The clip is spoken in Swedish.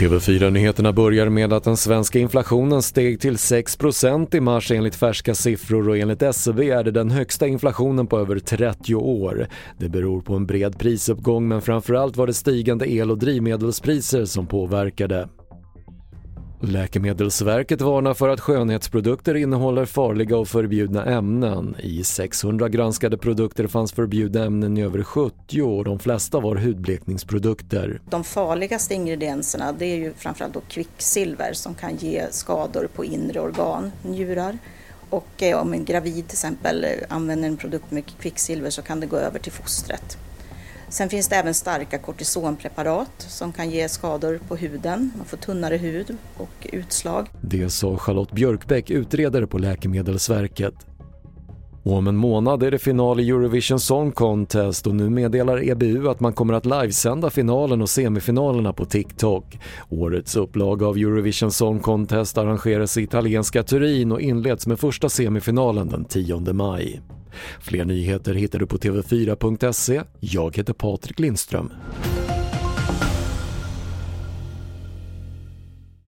TV4-nyheterna börjar med att den svenska inflationen steg till 6% i mars enligt färska siffror och enligt SCB är det den högsta inflationen på över 30 år. Det beror på en bred prisuppgång men framförallt var det stigande el och drivmedelspriser som påverkade. Läkemedelsverket varnar för att skönhetsprodukter innehåller farliga och förbjudna ämnen. I 600 granskade produkter fanns förbjudna ämnen i över 70 och de flesta var hudblekningsprodukter. De farligaste ingredienserna det är ju framförallt då kvicksilver som kan ge skador på inre organ, njurar. Och eh, om en gravid till exempel använder en produkt med kvicksilver så kan det gå över till fostret. Sen finns det även starka kortisonpreparat som kan ge skador på huden. Man får tunnare hud och utslag. Det sa Charlotte Björkbäck, utredare på Läkemedelsverket. Och om en månad är det final i Eurovision Song Contest och nu meddelar EBU att man kommer att livesända finalen och semifinalerna på TikTok. Årets upplaga av Eurovision Song Contest arrangeras i italienska Turin och inleds med första semifinalen den 10 maj. Fler nyheter hittar du på tv4.se. Jag heter Patrik Lindström.